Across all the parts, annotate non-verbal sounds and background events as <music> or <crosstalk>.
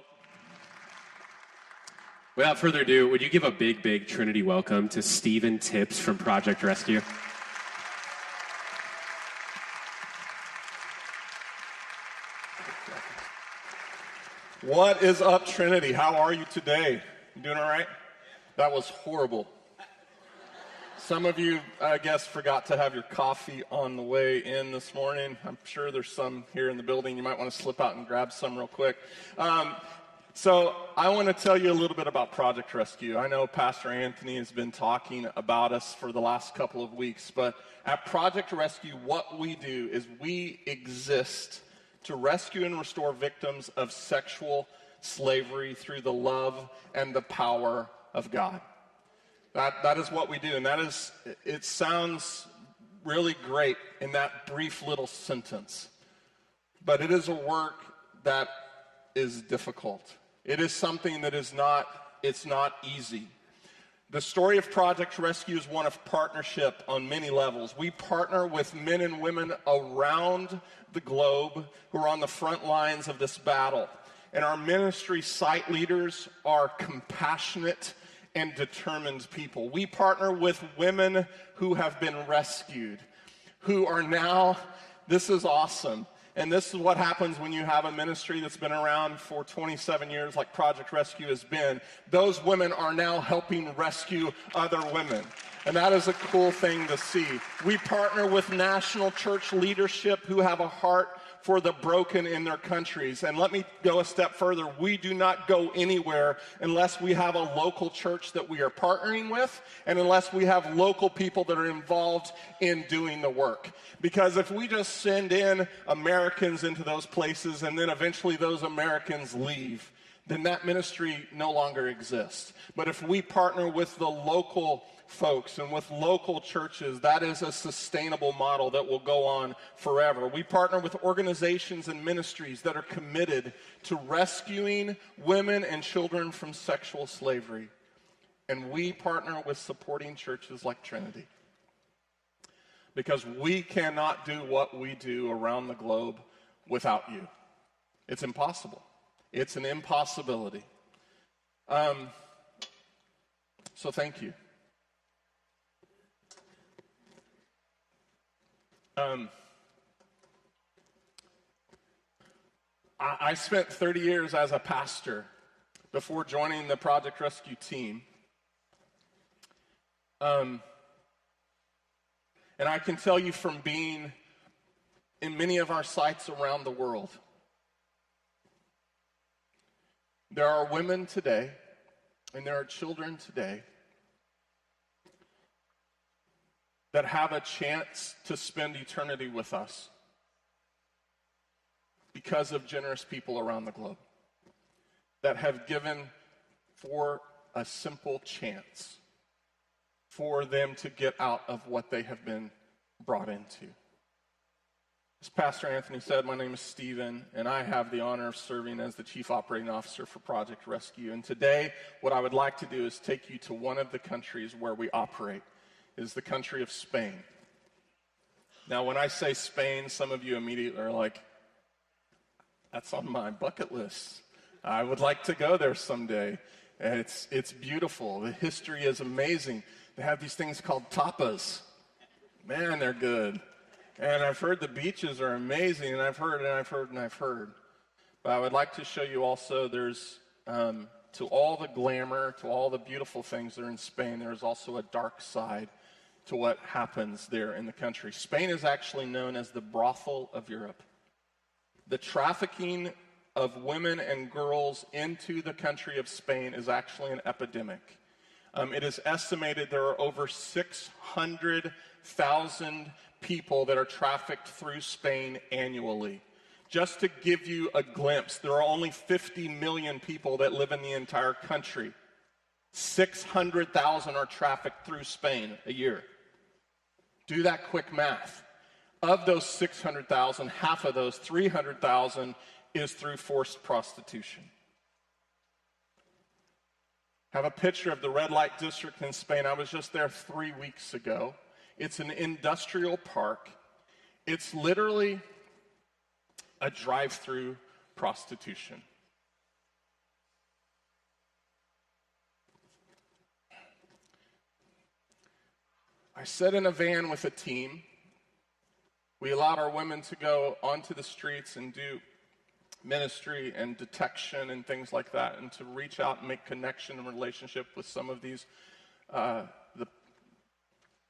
welcome. Without further ado, would you give a big, big Trinity welcome to Stephen Tipps from Project Rescue? What is up, Trinity? How are you today? You doing all right? That was horrible. Some of you, I guess, forgot to have your coffee on the way in this morning. I'm sure there's some here in the building. You might want to slip out and grab some real quick. Um, so, I want to tell you a little bit about Project Rescue. I know Pastor Anthony has been talking about us for the last couple of weeks, but at Project Rescue, what we do is we exist to rescue and restore victims of sexual slavery through the love and the power of God. That, that is what we do. And that is, it sounds really great in that brief little sentence. But it is a work that is difficult. It is something that is not, it's not easy. The story of Project Rescue is one of partnership on many levels. We partner with men and women around the globe who are on the front lines of this battle. And our ministry site leaders are compassionate and determined people. We partner with women who have been rescued, who are now, this is awesome. And this is what happens when you have a ministry that's been around for 27 years, like Project Rescue has been. Those women are now helping rescue other women. And that is a cool thing to see. We partner with national church leadership who have a heart for the broken in their countries. And let me go a step further. We do not go anywhere unless we have a local church that we are partnering with and unless we have local people that are involved in doing the work. Because if we just send in Americans into those places and then eventually those Americans leave, then that ministry no longer exists. But if we partner with the local folks and with local churches, that is a sustainable model that will go on forever. We partner with organizations and ministries that are committed to rescuing women and children from sexual slavery. And we partner with supporting churches like Trinity. Because we cannot do what we do around the globe without you. It's impossible. It's an impossibility. Um, so thank you. Um, I, I spent 30 years as a pastor before joining the Project Rescue team. Um, and I can tell you from being in many of our sites around the world, there are women today and there are children today that have a chance to spend eternity with us because of generous people around the globe that have given for a simple chance for them to get out of what they have been brought into. As Pastor Anthony said, my name is Stephen, and I have the honor of serving as the Chief Operating Officer for Project Rescue. And today, what I would like to do is take you to one of the countries where we operate is the country of Spain. Now, when I say Spain, some of you immediately are like, that's on my bucket list. I would like to go there someday. It's, it's beautiful. The history is amazing. They have these things called tapas. Man, they're good. And I've heard the beaches are amazing, and I've heard and I've heard and I've heard. But I would like to show you also there's, um, to all the glamour, to all the beautiful things that are in Spain, there is also a dark side to what happens there in the country. Spain is actually known as the brothel of Europe. The trafficking of women and girls into the country of Spain is actually an epidemic. Um, it is estimated there are over 600,000 people that are trafficked through Spain annually. Just to give you a glimpse, there are only 50 million people that live in the entire country. 600,000 are trafficked through Spain a year. Do that quick math. Of those 600,000, half of those, 300,000, is through forced prostitution. Have a picture of the red light district in Spain. I was just there three weeks ago. It's an industrial park. It's literally a drive through prostitution. I sat in a van with a team. We allowed our women to go onto the streets and do ministry and detection and things like that, and to reach out and make connection and relationship with some of these uh, the,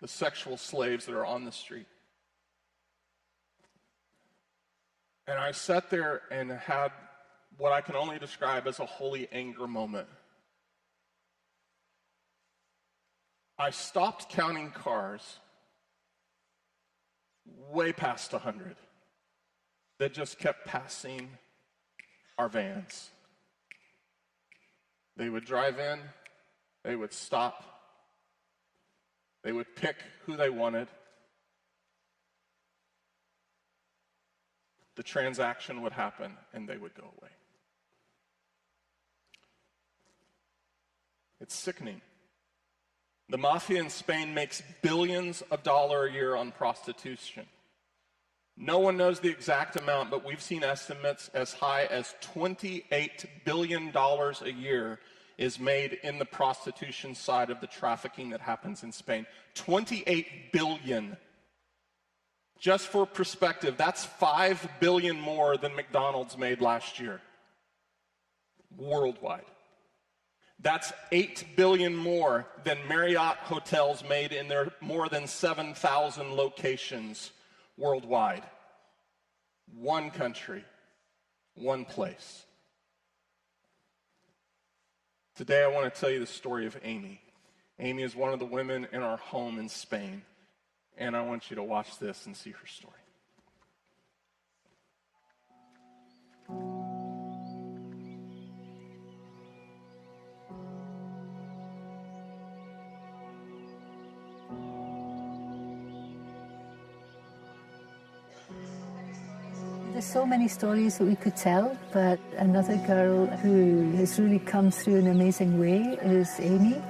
the sexual slaves that are on the street. And I sat there and had what I can only describe as a holy anger moment. I stopped counting cars way past 100 that just kept passing our vans. They would drive in, they would stop, they would pick who they wanted. The transaction would happen and they would go away. It's sickening. The mafia in Spain makes billions of dollars a year on prostitution. No one knows the exact amount, but we've seen estimates as high as $28 billion a year is made in the prostitution side of the trafficking that happens in Spain. 28 billion. Just for perspective, that's 5 billion more than McDonald's made last year worldwide. That's 8 billion more than Marriott hotels made in their more than 7,000 locations worldwide. One country, one place. Today, I want to tell you the story of Amy. Amy is one of the women in our home in Spain, and I want you to watch this and see her story. There's so many stories that we could tell, but another girl who has really come through an amazing way is Amy,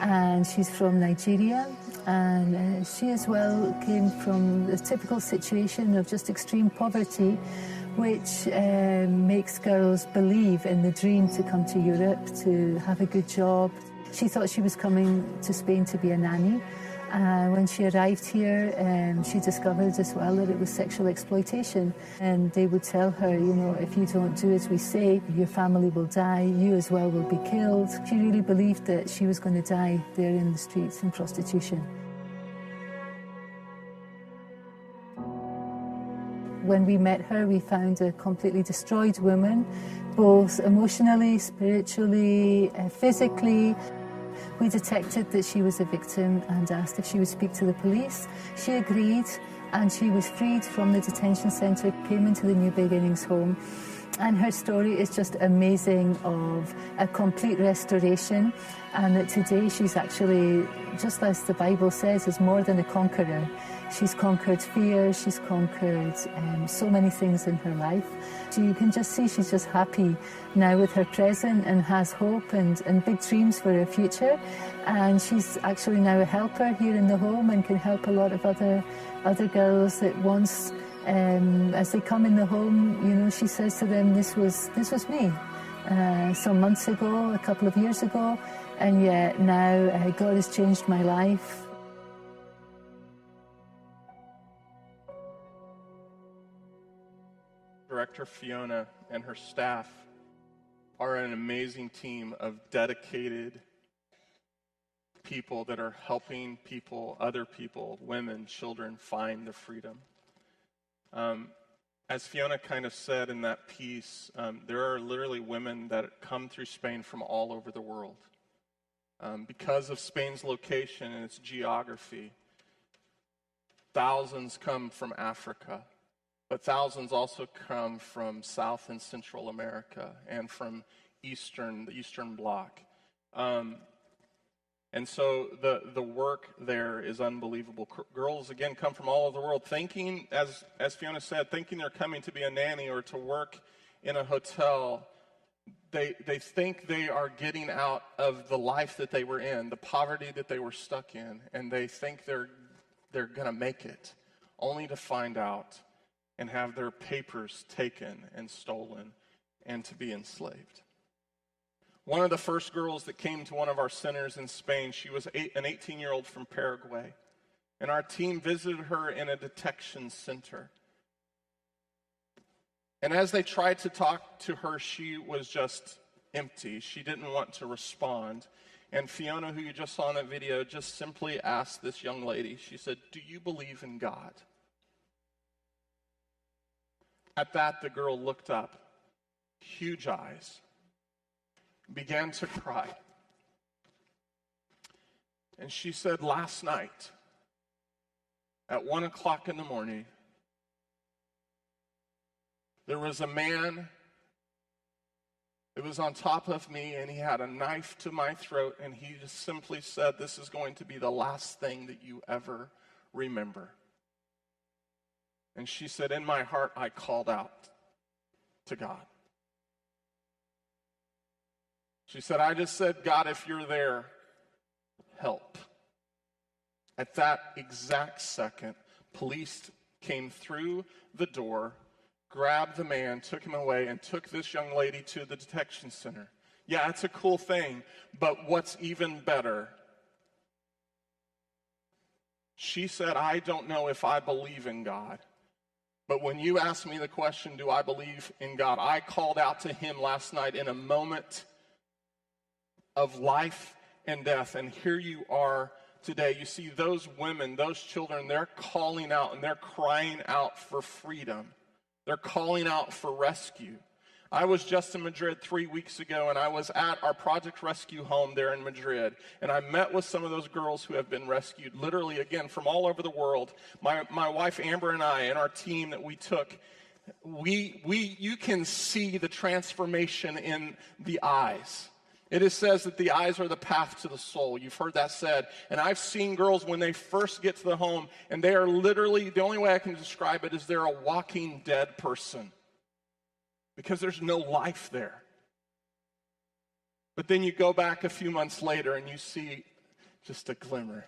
and she's from Nigeria. And uh, she as well came from the typical situation of just extreme poverty, which uh, makes girls believe in the dream to come to Europe, to have a good job. She thought she was coming to Spain to be a nanny. Uh, when she arrived here, um, she discovered as well that it was sexual exploitation. And they would tell her, you know, if you don't do as we say, your family will die, you as well will be killed. She really believed that she was going to die there in the streets in prostitution. When we met her, we found a completely destroyed woman, both emotionally, spiritually, uh, physically. We detected that she was a victim and asked if she would speak to the police. She agreed and she was freed from the detention centre, came into the New Beginnings home. And her story is just amazing of a complete restoration and that today she's actually, just as the Bible says, is more than a conqueror. She's conquered fear, she's conquered um, so many things in her life. So you can just see she's just happy now with her present and has hope and, and big dreams for her future. And she's actually now a helper here in the home and can help a lot of other other girls that once um, as they come in the home, you know, she says to them, "This was this was me." Uh, some months ago, a couple of years ago, and yet now uh, God has changed my life. Director Fiona and her staff are an amazing team of dedicated people that are helping people, other people, women, children, find the freedom. Um, as Fiona kind of said in that piece, um, there are literally women that come through Spain from all over the world. Um, because of Spain's location and its geography, thousands come from Africa, but thousands also come from South and Central America and from Eastern, the Eastern Bloc. Um, and so the, the work there is unbelievable. C- girls, again, come from all over the world thinking, as, as Fiona said, thinking they're coming to be a nanny or to work in a hotel. They, they think they are getting out of the life that they were in, the poverty that they were stuck in, and they think they're, they're going to make it, only to find out and have their papers taken and stolen and to be enslaved. One of the first girls that came to one of our centers in Spain, she was eight, an 18 year old from Paraguay. And our team visited her in a detection center. And as they tried to talk to her, she was just empty. She didn't want to respond. And Fiona, who you just saw in that video, just simply asked this young lady, she said, Do you believe in God? At that, the girl looked up, huge eyes, began to cry. And she said, Last night, at one o'clock in the morning, there was a man it was on top of me, and he had a knife to my throat, and he just simply said, This is going to be the last thing that you ever remember. And she said, In my heart, I called out to God. She said, I just said, God, if you're there, help. At that exact second, police came through the door, grabbed the man, took him away, and took this young lady to the detection center. Yeah, it's a cool thing, but what's even better, she said, I don't know if I believe in God. But when you asked me the question, do I believe in God? I called out to him last night in a moment of life and death. And here you are today. You see, those women, those children, they're calling out and they're crying out for freedom. They're calling out for rescue. I was just in Madrid three weeks ago, and I was at our Project Rescue home there in Madrid, and I met with some of those girls who have been rescued, literally, again, from all over the world. My, my wife Amber and I, and our team that we took, we, we, you can see the transformation in the eyes. It is says that the eyes are the path to the soul. You've heard that said. And I've seen girls when they first get to the home, and they are literally, the only way I can describe it is they're a walking dead person because there's no life there. But then you go back a few months later and you see just a glimmer.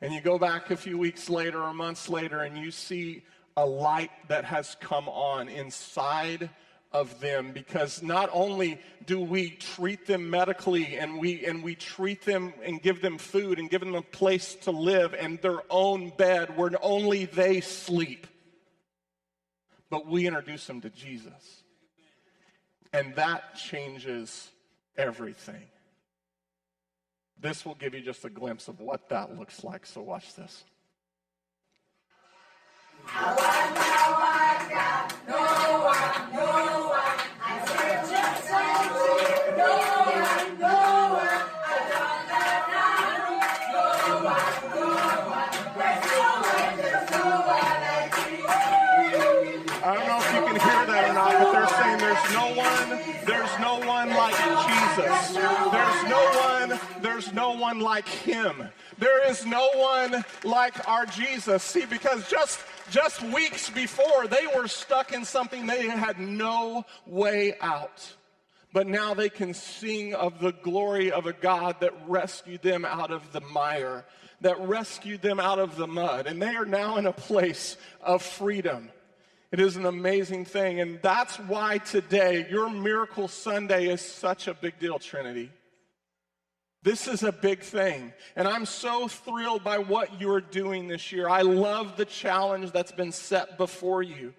And you go back a few weeks later or months later and you see a light that has come on inside of them because not only do we treat them medically and we and we treat them and give them food and give them a place to live and their own bed where only they sleep but we introduce them to Jesus and that changes everything. This will give you just a glimpse of what that looks like. So, watch this. One like him. There is no one like our Jesus. See, because just just weeks before they were stuck in something they had no way out. But now they can sing of the glory of a God that rescued them out of the mire, that rescued them out of the mud. And they are now in a place of freedom. It is an amazing thing. And that's why today, your Miracle Sunday is such a big deal, Trinity. This is a big thing. And I'm so thrilled by what you're doing this year. I love the challenge that's been set before you.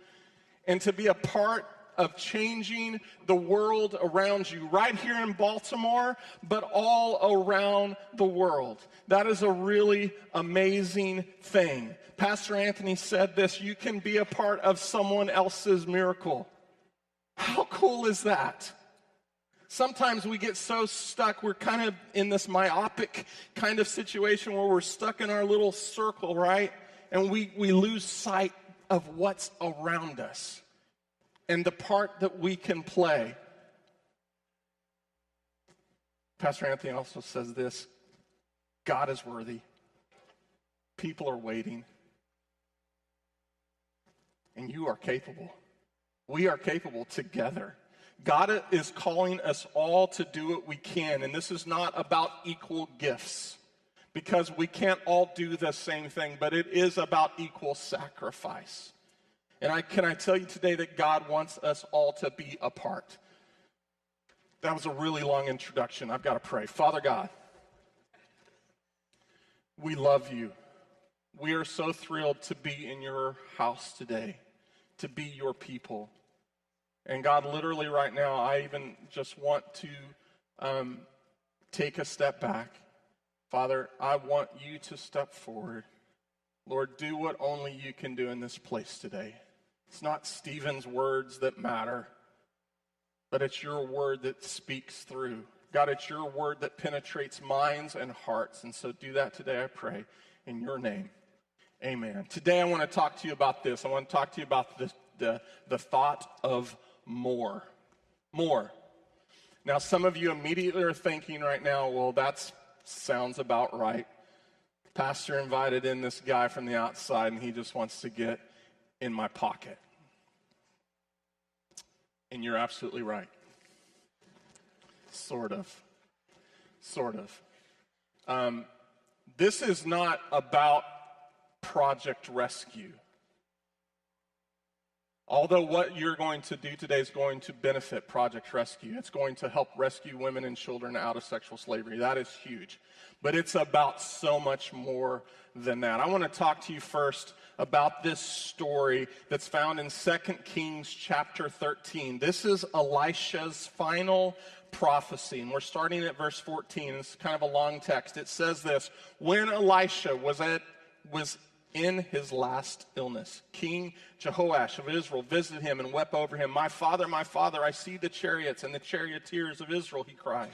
And to be a part of changing the world around you, right here in Baltimore, but all around the world. That is a really amazing thing. Pastor Anthony said this you can be a part of someone else's miracle. How cool is that? Sometimes we get so stuck, we're kind of in this myopic kind of situation where we're stuck in our little circle, right? And we, we lose sight of what's around us and the part that we can play. Pastor Anthony also says this God is worthy, people are waiting, and you are capable. We are capable together. God is calling us all to do what we can, and this is not about equal gifts because we can't all do the same thing, but it is about equal sacrifice. And I, can I tell you today that God wants us all to be a part? That was a really long introduction. I've got to pray. Father God, we love you. We are so thrilled to be in your house today, to be your people. And God, literally right now, I even just want to um, take a step back. Father, I want you to step forward. Lord, do what only you can do in this place today. It's not Stephen's words that matter, but it's your word that speaks through. God, it's your word that penetrates minds and hearts. And so do that today, I pray, in your name. Amen. Today I want to talk to you about this. I want to talk to you about the, the, the thought of more. More. Now, some of you immediately are thinking right now, well, that sounds about right. Pastor invited in this guy from the outside, and he just wants to get in my pocket. And you're absolutely right. Sort of. Sort of. Um, this is not about Project Rescue. Although what you're going to do today is going to benefit Project Rescue, it's going to help rescue women and children out of sexual slavery. That is huge. But it's about so much more than that. I want to talk to you first about this story that's found in 2 Kings chapter 13. This is Elisha's final prophecy, and we're starting at verse 14. It's kind of a long text. It says this When Elisha was at was in his last illness. King Jehoash of Israel visited him and wept over him. My father, my father, I see the chariots and the charioteers of Israel, he cried.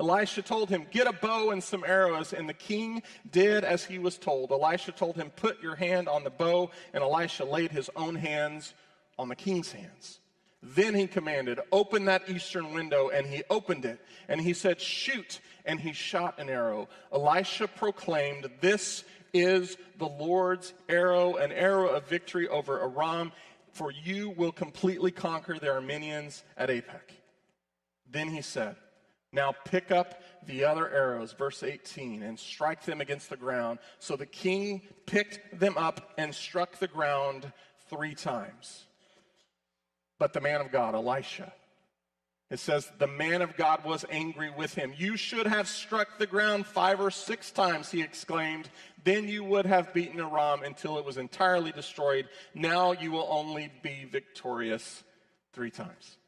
Elisha told him, Get a bow and some arrows. And the king did as he was told. Elisha told him, Put your hand on the bow. And Elisha laid his own hands on the king's hands. Then he commanded, Open that eastern window. And he opened it. And he said, Shoot. And he shot an arrow. Elisha proclaimed, This is the Lord's arrow, an arrow of victory over Aram, for you will completely conquer the Arameans at Aphek. Then he said, Now pick up the other arrows, verse 18, and strike them against the ground. So the king picked them up and struck the ground three times. But the man of God, Elisha, it says, the man of God was angry with him. You should have struck the ground five or six times, he exclaimed. Then you would have beaten Aram until it was entirely destroyed. Now you will only be victorious three times.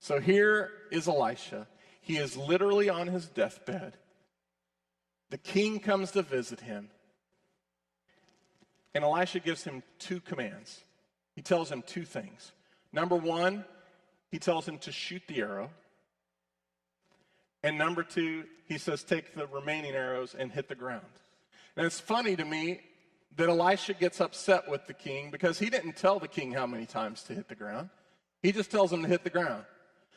So here is Elisha. He is literally on his deathbed. The king comes to visit him. And Elisha gives him two commands. He tells him two things. Number one, he tells him to shoot the arrow. And number two, he says, take the remaining arrows and hit the ground. And it's funny to me that Elisha gets upset with the king because he didn't tell the king how many times to hit the ground. He just tells him to hit the ground.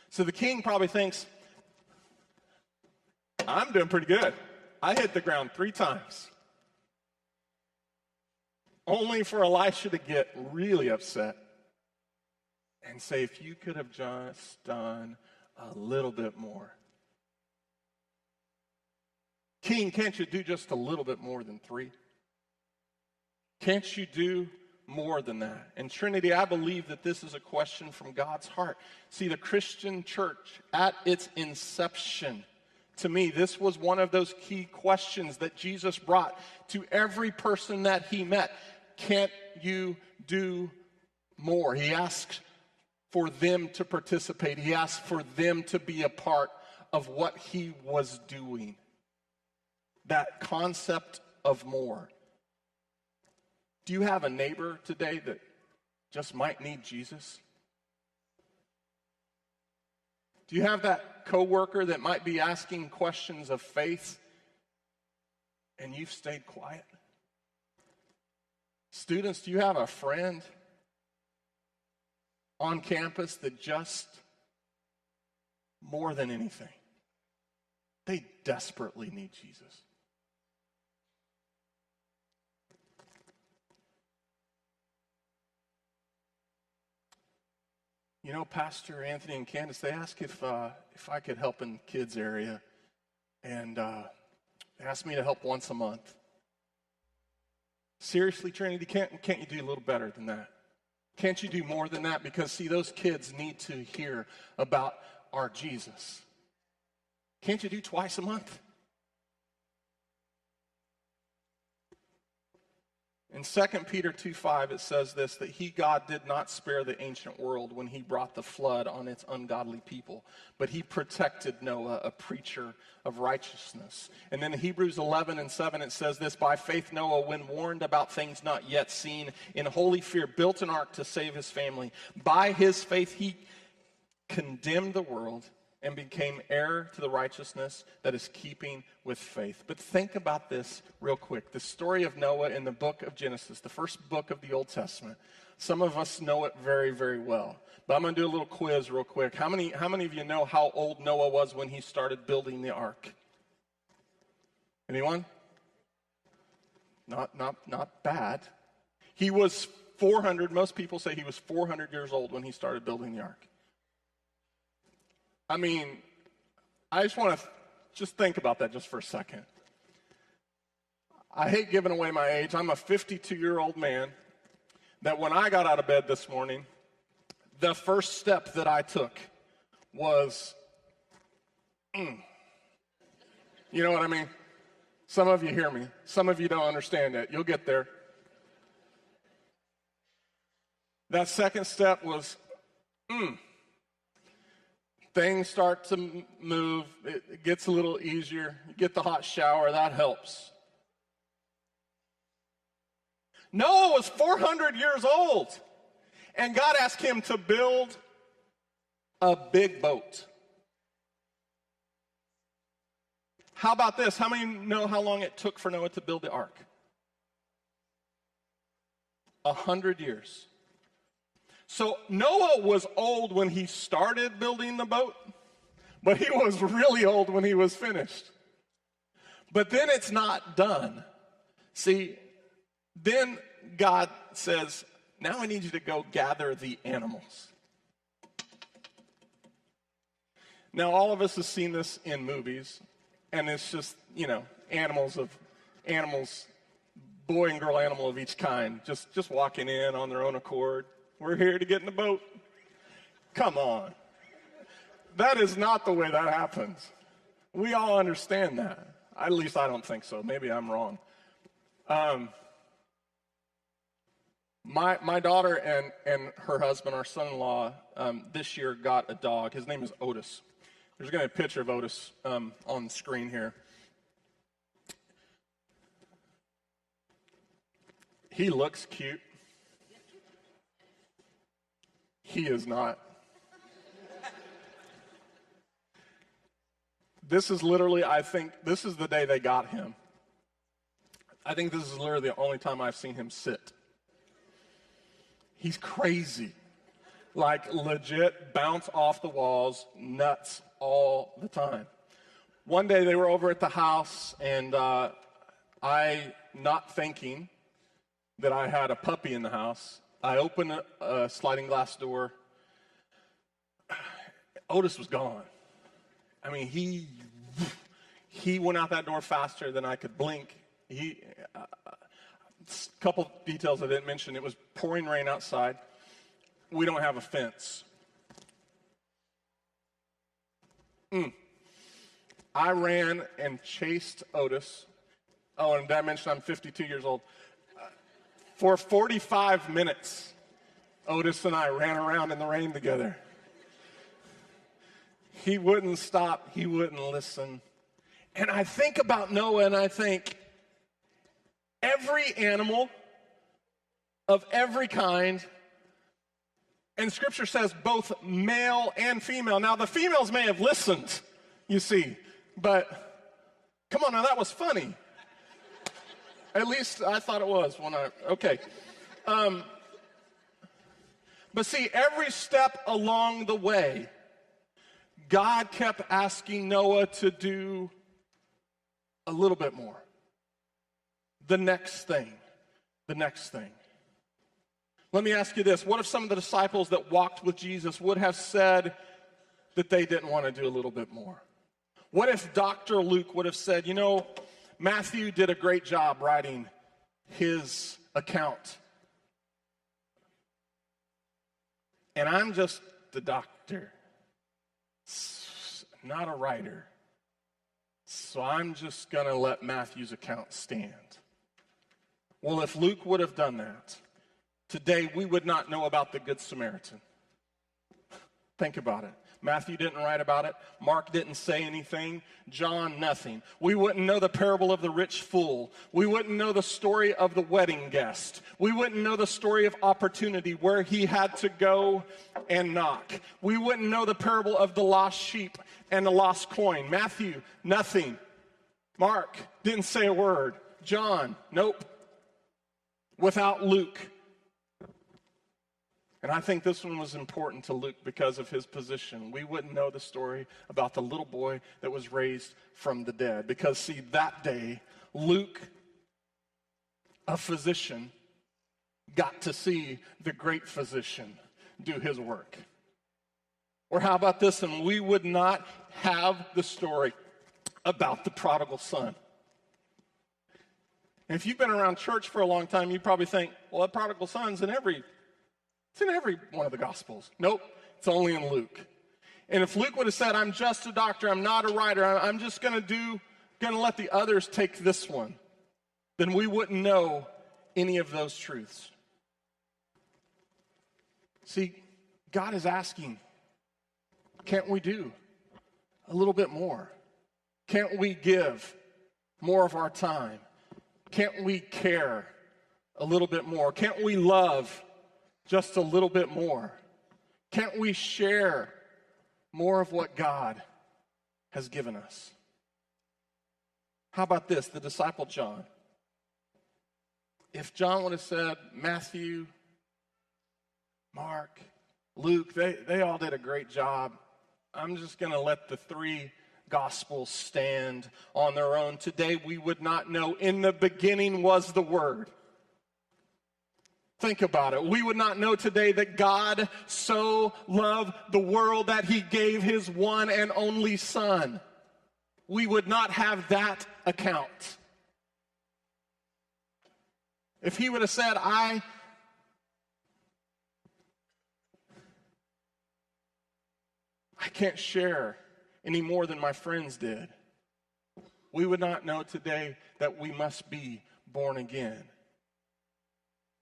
So the king probably thinks, I'm doing pretty good. I hit the ground three times. Only for Elisha to get really upset and say, if you could have just done a little bit more. King, can't you do just a little bit more than three? Can't you do more than that? And Trinity, I believe that this is a question from God's heart. See, the Christian church at its inception, to me, this was one of those key questions that Jesus brought to every person that he met. Can't you do more? He asked for them to participate. He asked for them to be a part of what he was doing. That concept of more. Do you have a neighbor today that just might need Jesus? Do you have that coworker that might be asking questions of faith and you've stayed quiet? Students, do you have a friend on campus that just, more than anything, they desperately need Jesus. You know, Pastor Anthony and Candace, they asked if, uh, if I could help in kids' area, and uh, asked me to help once a month. Seriously, Trinity, can't, can't you do a little better than that? Can't you do more than that? Because, see, those kids need to hear about our Jesus. Can't you do twice a month? In 2 Peter 2 5, it says this that he, God, did not spare the ancient world when he brought the flood on its ungodly people, but he protected Noah, a preacher of righteousness. And then in Hebrews 11 and 7, it says this By faith, Noah, when warned about things not yet seen, in holy fear, built an ark to save his family. By his faith, he condemned the world and became heir to the righteousness that is keeping with faith. But think about this real quick. The story of Noah in the book of Genesis, the first book of the Old Testament. Some of us know it very, very well. But I'm going to do a little quiz real quick. How many, how many of you know how old Noah was when he started building the ark? Anyone? Not, not, not bad. He was 400, most people say he was 400 years old when he started building the ark. I mean, I just want to just think about that just for a second. I hate giving away my age. I'm a 52 year old man that when I got out of bed this morning, the first step that I took was, mm. you know what I mean? Some of you hear me, some of you don't understand it. You'll get there. That second step was, mm things start to move, it gets a little easier. You get the hot shower, that helps. Noah was 400 years old, and God asked him to build a big boat. How about this? How many know how long it took for Noah to build the ark? A hundred years. So Noah was old when he started building the boat, but he was really old when he was finished. But then it's not done. See, then God says, Now I need you to go gather the animals. Now, all of us have seen this in movies, and it's just, you know, animals of animals, boy and girl animal of each kind, just, just walking in on their own accord. We're here to get in the boat. Come on. That is not the way that happens. We all understand that. At least I don't think so. Maybe I'm wrong. Um, my, my daughter and, and her husband, our son in law, um, this year got a dog. His name is Otis. There's going to be a picture of Otis um, on the screen here. He looks cute. He is not. this is literally, I think, this is the day they got him. I think this is literally the only time I've seen him sit. He's crazy. Like, legit, bounce off the walls, nuts all the time. One day they were over at the house, and uh, I, not thinking that I had a puppy in the house, I opened a, a sliding glass door. <sighs> Otis was gone. I mean, he <sighs> he went out that door faster than I could blink. He, a uh, couple details I didn't mention. It was pouring rain outside. We don't have a fence. Mm. I ran and chased Otis. Oh, and did I mention I'm 52 years old? For 45 minutes, Otis and I ran around in the rain together. He wouldn't stop, he wouldn't listen. And I think about Noah and I think every animal of every kind, and scripture says both male and female. Now, the females may have listened, you see, but come on, now that was funny. At least I thought it was when I, okay. Um, but see, every step along the way, God kept asking Noah to do a little bit more. The next thing, the next thing. Let me ask you this what if some of the disciples that walked with Jesus would have said that they didn't want to do a little bit more? What if Dr. Luke would have said, you know, Matthew did a great job writing his account. And I'm just the doctor, not a writer. So I'm just going to let Matthew's account stand. Well, if Luke would have done that, today we would not know about the Good Samaritan. Think about it. Matthew didn't write about it. Mark didn't say anything. John, nothing. We wouldn't know the parable of the rich fool. We wouldn't know the story of the wedding guest. We wouldn't know the story of opportunity where he had to go and knock. We wouldn't know the parable of the lost sheep and the lost coin. Matthew, nothing. Mark didn't say a word. John, nope. Without Luke, and I think this one was important to Luke because of his position. We wouldn't know the story about the little boy that was raised from the dead. Because, see, that day, Luke, a physician, got to see the great physician do his work. Or how about this? And we would not have the story about the prodigal son. And if you've been around church for a long time, you probably think, well, the prodigal son's in every it's in every one of the Gospels. Nope, it's only in Luke. And if Luke would have said, I'm just a doctor, I'm not a writer, I'm just going to do, going to let the others take this one, then we wouldn't know any of those truths. See, God is asking, can't we do a little bit more? Can't we give more of our time? Can't we care a little bit more? Can't we love just a little bit more? Can't we share more of what God has given us? How about this? The disciple John. If John would have said, Matthew, Mark, Luke, they, they all did a great job. I'm just going to let the three gospels stand on their own. Today we would not know. In the beginning was the Word. Think about it. We would not know today that God so loved the world that he gave his one and only Son. We would not have that account. If he would have said, I I can't share any more than my friends did. We would not know today that we must be born again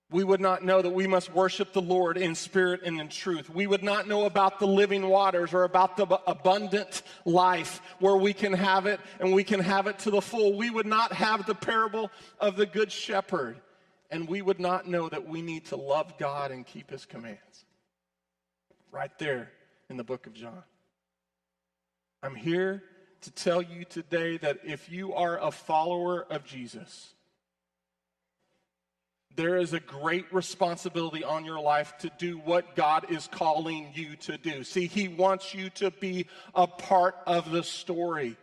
we would not know that we must worship the Lord in spirit and in truth. We would not know about the living waters or about the abundant life where we can have it and we can have it to the full. We would not have the parable of the Good Shepherd. And we would not know that we need to love God and keep his commands. Right there in the book of John. I'm here to tell you today that if you are a follower of Jesus, there is a great responsibility on your life to do what God is calling you to do. See, He wants you to be a part of the story.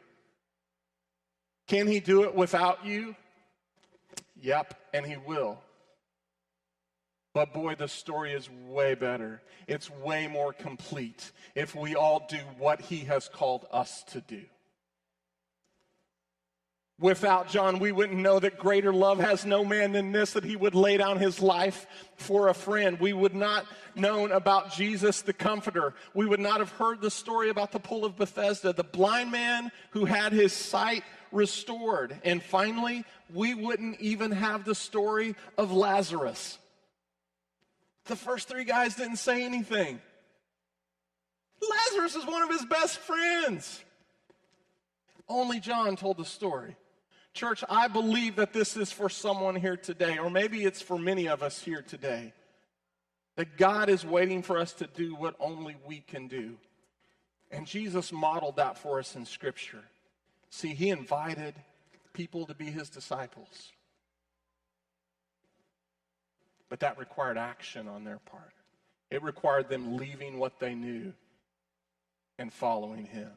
Can He do it without you? Yep, and He will. But boy, the story is way better. It's way more complete if we all do what He has called us to do. Without John, we wouldn't know that greater love has no man than this, that he would lay down his life for a friend. We would not known about Jesus the Comforter. We would not have heard the story about the pool of Bethesda, the blind man who had his sight restored. And finally, we wouldn't even have the story of Lazarus. The first three guys didn't say anything. Lazarus is one of his best friends. Only John told the story. Church, I believe that this is for someone here today, or maybe it's for many of us here today. That God is waiting for us to do what only we can do. And Jesus modeled that for us in Scripture. See, He invited people to be His disciples. But that required action on their part, it required them leaving what they knew and following Him.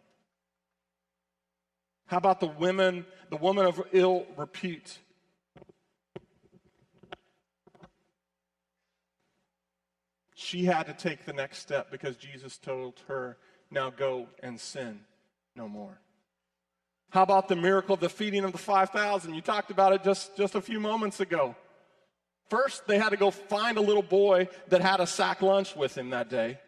How about the women, the woman of ill repute? She had to take the next step because Jesus told her, now go and sin no more. How about the miracle of the feeding of the 5,000? You talked about it just, just a few moments ago. First, they had to go find a little boy that had a sack lunch with him that day.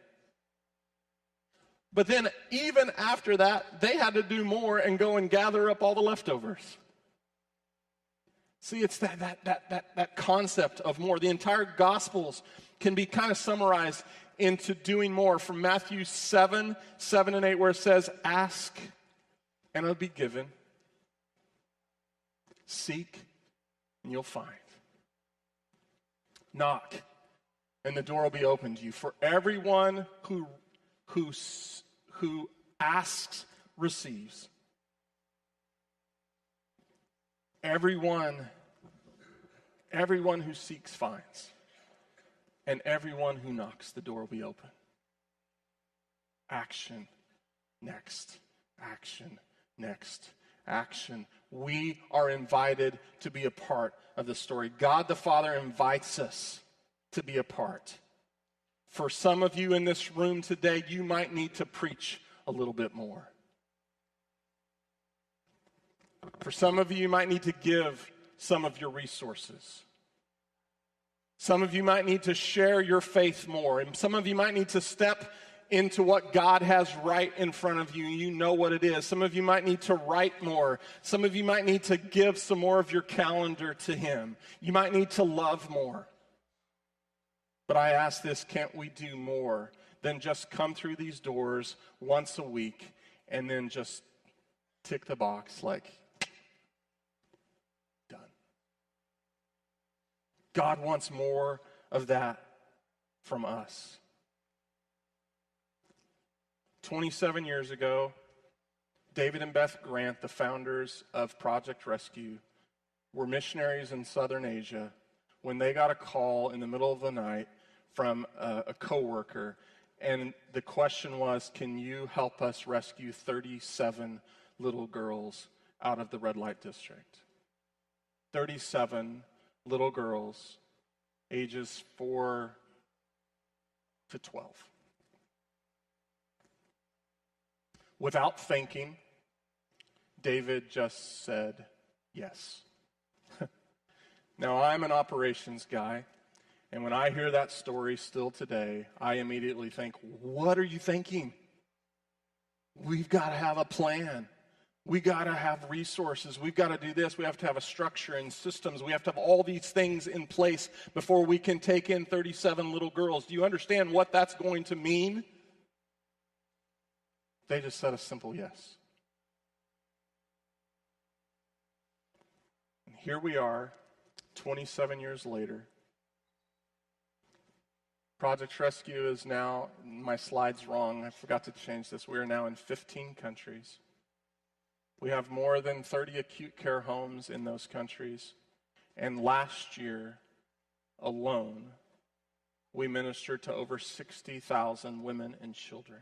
But then, even after that, they had to do more and go and gather up all the leftovers. See, it's that, that, that, that, that concept of more. The entire Gospels can be kind of summarized into doing more from Matthew 7, 7 and 8, where it says, Ask and it'll be given. Seek and you'll find. Knock and the door will be opened to you. For everyone who, who, who asks receives. Everyone, everyone who seeks finds. And everyone who knocks, the door will be open. Action next. Action next. Action. We are invited to be a part of the story. God the Father invites us to be a part. For some of you in this room today, you might need to preach a little bit more. For some of you, you might need to give some of your resources. Some of you might need to share your faith more. And some of you might need to step into what God has right in front of you. You know what it is. Some of you might need to write more. Some of you might need to give some more of your calendar to Him. You might need to love more. But I ask this can't we do more than just come through these doors once a week and then just tick the box like, done? God wants more of that from us. 27 years ago, David and Beth Grant, the founders of Project Rescue, were missionaries in southern Asia when they got a call in the middle of the night from a, a coworker, and the question was, "Can you help us rescue 37 little girls out of the red light district?" 37 little girls, ages 4 to 12. Without thinking, David just said yes. <laughs> now, I'm an operations guy. And when I hear that story still today, I immediately think, what are you thinking? We've got to have a plan. We got to have resources. We've got to do this. We have to have a structure and systems. We have to have all these things in place before we can take in 37 little girls. Do you understand what that's going to mean? They just said a simple yes. And here we are, 27 years later. Project Rescue is now, my slide's wrong, I forgot to change this. We are now in 15 countries. We have more than 30 acute care homes in those countries. And last year alone, we ministered to over 60,000 women and children.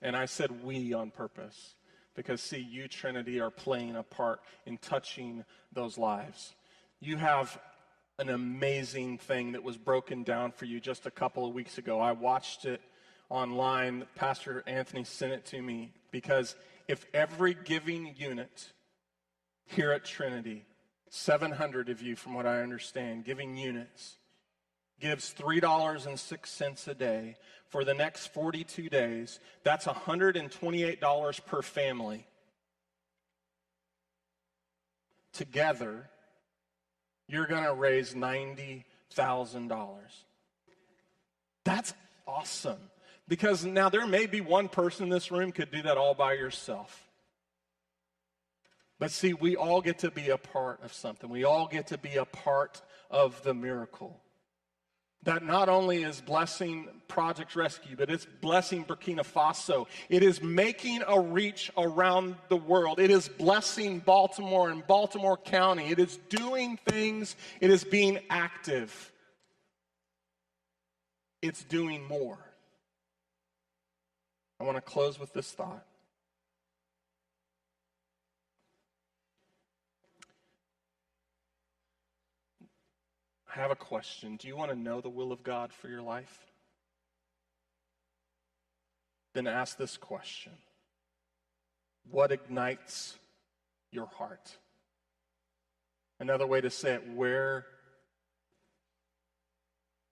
And I said we on purpose because, see, you, Trinity, are playing a part in touching those lives. You have an amazing thing that was broken down for you just a couple of weeks ago. I watched it online. Pastor Anthony sent it to me because if every giving unit here at Trinity, 700 of you, from what I understand, giving units, gives $3.06 a day for the next 42 days, that's $128 per family. Together, you're going to raise $90,000. That's awesome. Because now there may be one person in this room could do that all by yourself. But see, we all get to be a part of something. We all get to be a part of the miracle that not only is blessing Project Rescue, but it's blessing Burkina Faso. It is making a reach around the world. It is blessing Baltimore and Baltimore County. It is doing things, it is being active. It's doing more. I want to close with this thought. I have a question. Do you want to know the will of God for your life? Then ask this question What ignites your heart? Another way to say it, where,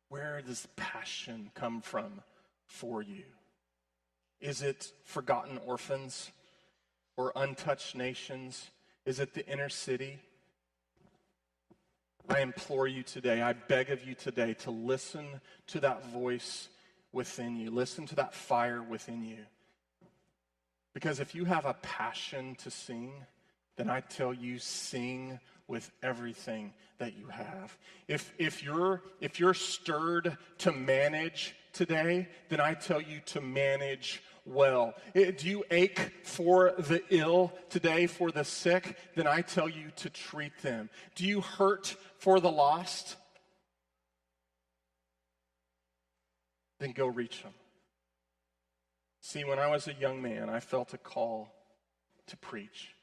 where does passion come from for you? Is it forgotten orphans or untouched nations? Is it the inner city? I implore you today, I beg of you today to listen to that voice within you. Listen to that fire within you. Because if you have a passion to sing, then I tell you, sing with everything that you have. If, if, you're, if you're stirred to manage today, then I tell you to manage well. Eh, do you ache for the ill today, for the sick? Then I tell you to treat them. Do you hurt for the lost? Then go reach them. See, when I was a young man, I felt a call to preach.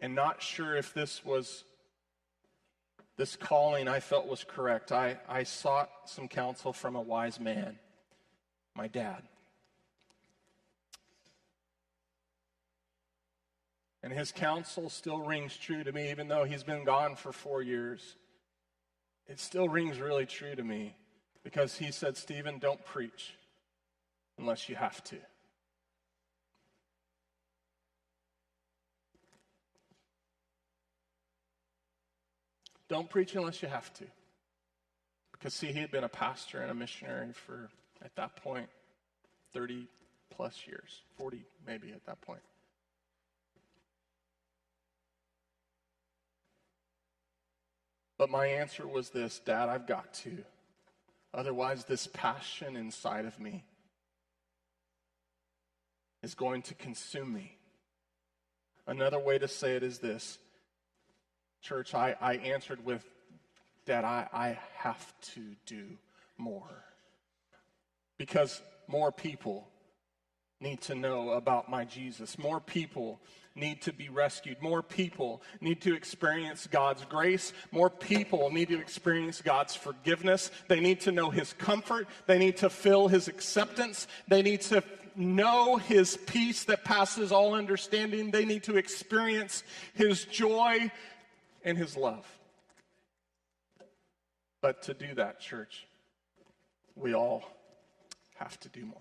And not sure if this was this calling I felt was correct. I, I sought some counsel from a wise man, my dad. And his counsel still rings true to me, even though he's been gone for four years. It still rings really true to me because he said, Stephen, don't preach unless you have to. Don't preach unless you have to. Because, see, he had been a pastor and a missionary for, at that point, 30 plus years, 40 maybe at that point. But my answer was this Dad, I've got to. Otherwise, this passion inside of me is going to consume me. Another way to say it is this Church, I, I answered with, Dad, I, I have to do more. Because more people need to know about my Jesus. More people need to be rescued. More people need to experience God's grace. More people need to experience God's forgiveness. They need to know His comfort. They need to feel His acceptance. They need to know His peace that passes all understanding. They need to experience His joy and His love. But to do that, church, we all have to do more.